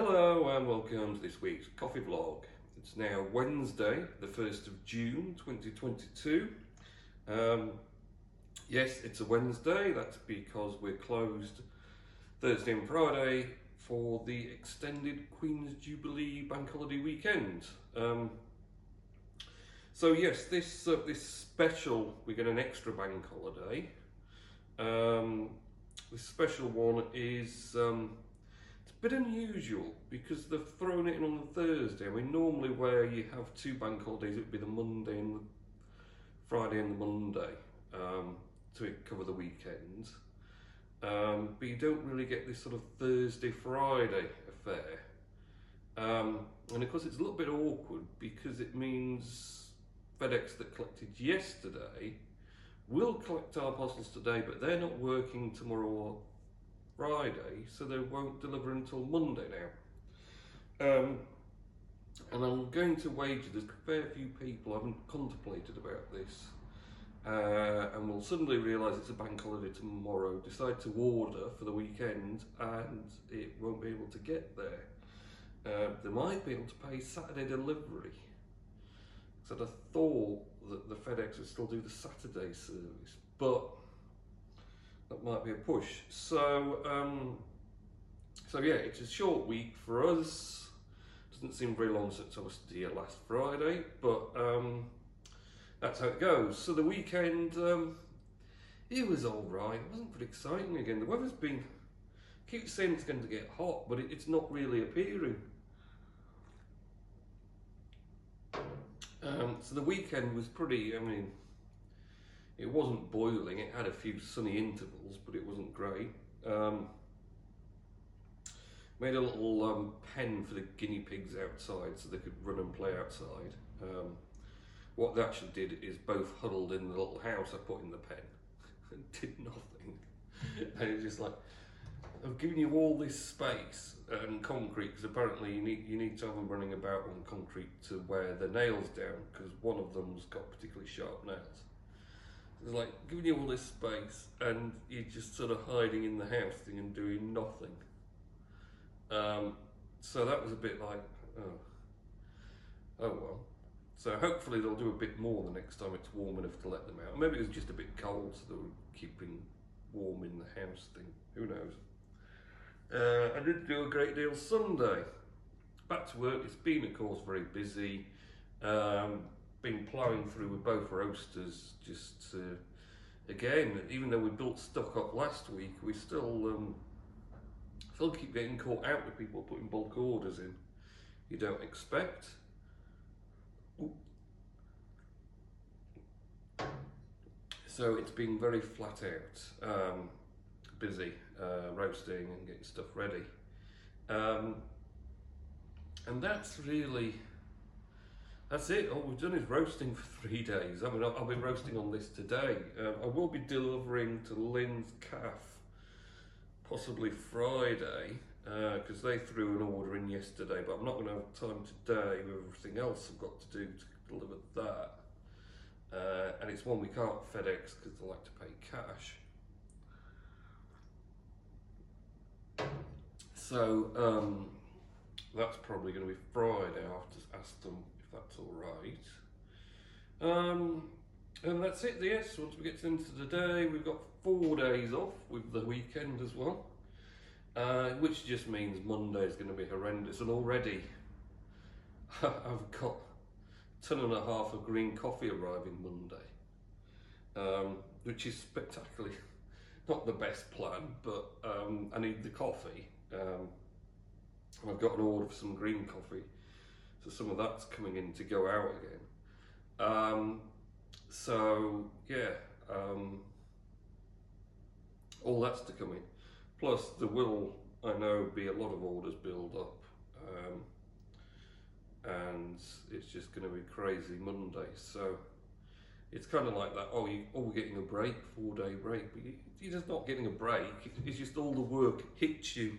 Hello and welcome to this week's coffee vlog. It's now Wednesday, the 1st of June 2022. Um, yes, it's a Wednesday, that's because we're closed Thursday and Friday for the extended Queen's Jubilee bank holiday weekend. Um, so yes, this uh, this special, we get an extra bank holiday. Um, this special one is um, bit unusual because they've thrown it in on the Thursday. I mean, normally where you have two bank holidays, it would be the Monday and the Friday and the Monday um, to cover the weekend. Um, but you don't really get this sort of Thursday Friday affair. Um, and of course, it's a little bit awkward because it means FedEx that collected yesterday will collect our parcels today, but they're not working tomorrow or Friday, so they won't deliver until Monday now. Um, and I'm going to wager there's a fair few people haven't contemplated about this uh, and will suddenly realise it's a bank holiday tomorrow, decide to order for the weekend, and it won't be able to get there. Uh, they might be able to pay Saturday delivery. So I thought that the FedEx would still do the Saturday service, but that might be a push. So, um, so yeah, it's a short week for us. Doesn't seem very long since I was here last Friday, but um, that's how it goes. So the weekend, um, it was all right. It wasn't very exciting again. The weather's been keep saying it's going to get hot, but it, it's not really appearing. Um, so the weekend was pretty. I mean, it wasn't boiling. It had a few sunny intervals, but it wasn't great. Um, made a little um, pen for the guinea pigs outside so they could run and play outside. Um, what they actually did is both huddled in the little house I put in the pen and did nothing. and it's just like, I've given you all this space and concrete because apparently you need you need to have them running about on concrete to wear the nails down because one of them's got particularly sharp nails. It's like giving you all this space and you're just sort of hiding in the house thing and doing nothing. Um, so that was a bit like, oh, oh well. So hopefully they'll do a bit more the next time it's warm enough to let them out. Maybe it was just a bit cold, so they were keeping warm in the house thing. Who knows? Uh, I did do a great deal Sunday. Back to work. It's been, of course, very busy. Um, been ploughing through with both roasters. Just uh, again, even though we built stock up last week, we still um, still keep getting caught out with people putting bulk orders in. You don't expect. So it's been very flat out, um, busy, uh, roasting and getting stuff ready. Um, and that's really, that's it. All we've done is roasting for three days. I mean, I'll, I'll be roasting on this today. Um, I will be delivering to Lynn's Calf possibly Friday because uh, they threw an order in yesterday, but I'm not going to have time today with everything else I've got to do to deliver that. Uh, and it's one we can't FedEx because they like to pay cash. So um, that's probably going to be Friday. I'll have that's all right. Um, and that's it, yes. Once we get into the day, we've got four days off with the weekend as well. Uh, which just means Monday is going to be horrendous. And already I've got a ton and a half of green coffee arriving Monday, um, which is spectacularly not the best plan, but um, I need the coffee. Um, I've got an order for some green coffee, so some of that's coming in to go out again. Um, so yeah, um, all that's to come in. Plus, there will, I know, be a lot of orders build up, um, and it's just going to be crazy Monday. So it's kind of like that. Oh, you, oh, we're getting a break, four day break, but you, you're just not getting a break. It's just all the work hits you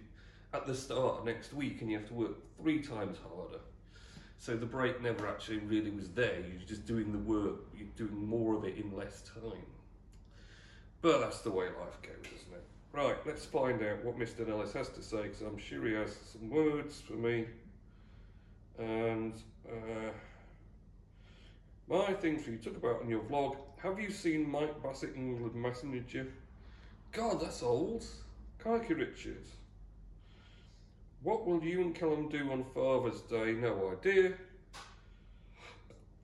at the start of next week, and you have to work three times harder. So the break never actually really was there. You're just doing the work. You're doing more of it in less time. But that's the way life goes, isn't it? Right, let's find out what Mr. Nellis has to say because I'm sure he has some words for me. And uh, my thing for you, to talk about in your vlog. Have you seen Mike Bassett in England Manager? God, that's old. Crikey Richard. What will you and Callum do on Father's Day? No idea.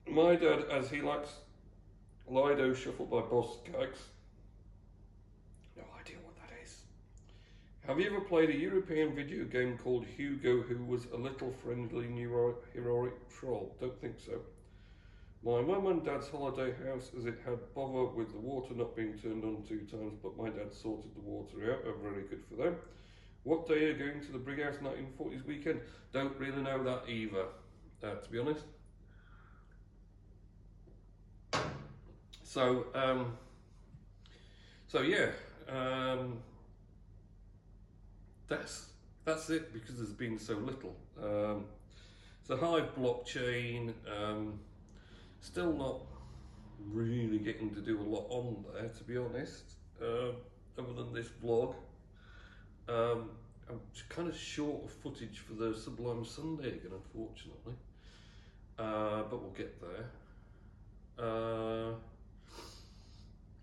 My dad, as he likes Lido Shuffle by Boz Scaggs. No idea what that is. Have you ever played a European video game called Hugo Who Was a Little Friendly New Heroic Troll? Don't think so. My mum and dad's holiday house, as it had bother with the water not being turned on two times, but my dad sorted the water out. Oh, very good for them. What day are you going to the Brighouse 1940s weekend? Don't really know that either, uh, to be honest. So, um, so yeah, um, that's that's it because there's been so little. Um, so Hive blockchain, um, still not really getting to do a lot on there, to be honest. Uh, other than this vlog, um, I'm kind of short of footage for the Sublime Sunday again, unfortunately. Uh, but we'll get there. Uh,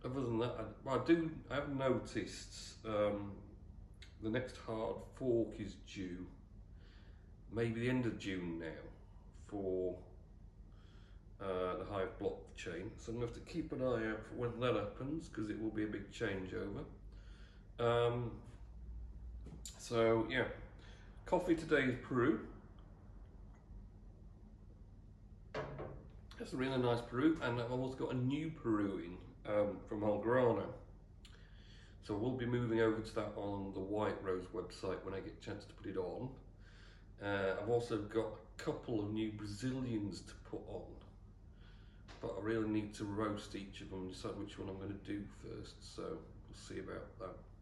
other than that, I, I do. I have noticed um, the next hard fork is due, maybe the end of June now, for uh, the Hive blockchain. So I'm going to have to keep an eye out for when that happens because it will be a big changeover. Um, so yeah, coffee today is Peru. That's a really nice Peru, and I've also got a new Peru in um, from Algrano. So we'll be moving over to that on the White Rose website when I get a chance to put it on. Uh, I've also got a couple of new Brazilians to put on, but I really need to roast each of them and decide which one I'm going to do first. So we'll see about that.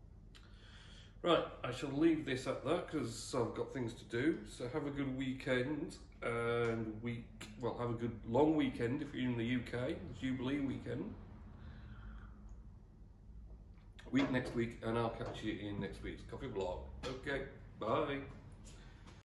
Right, I shall leave this at that because I've got things to do. So have a good weekend and week. Well, have a good long weekend if you're in the UK, Jubilee weekend week next week, and I'll catch you in next week's coffee vlog. Okay, bye.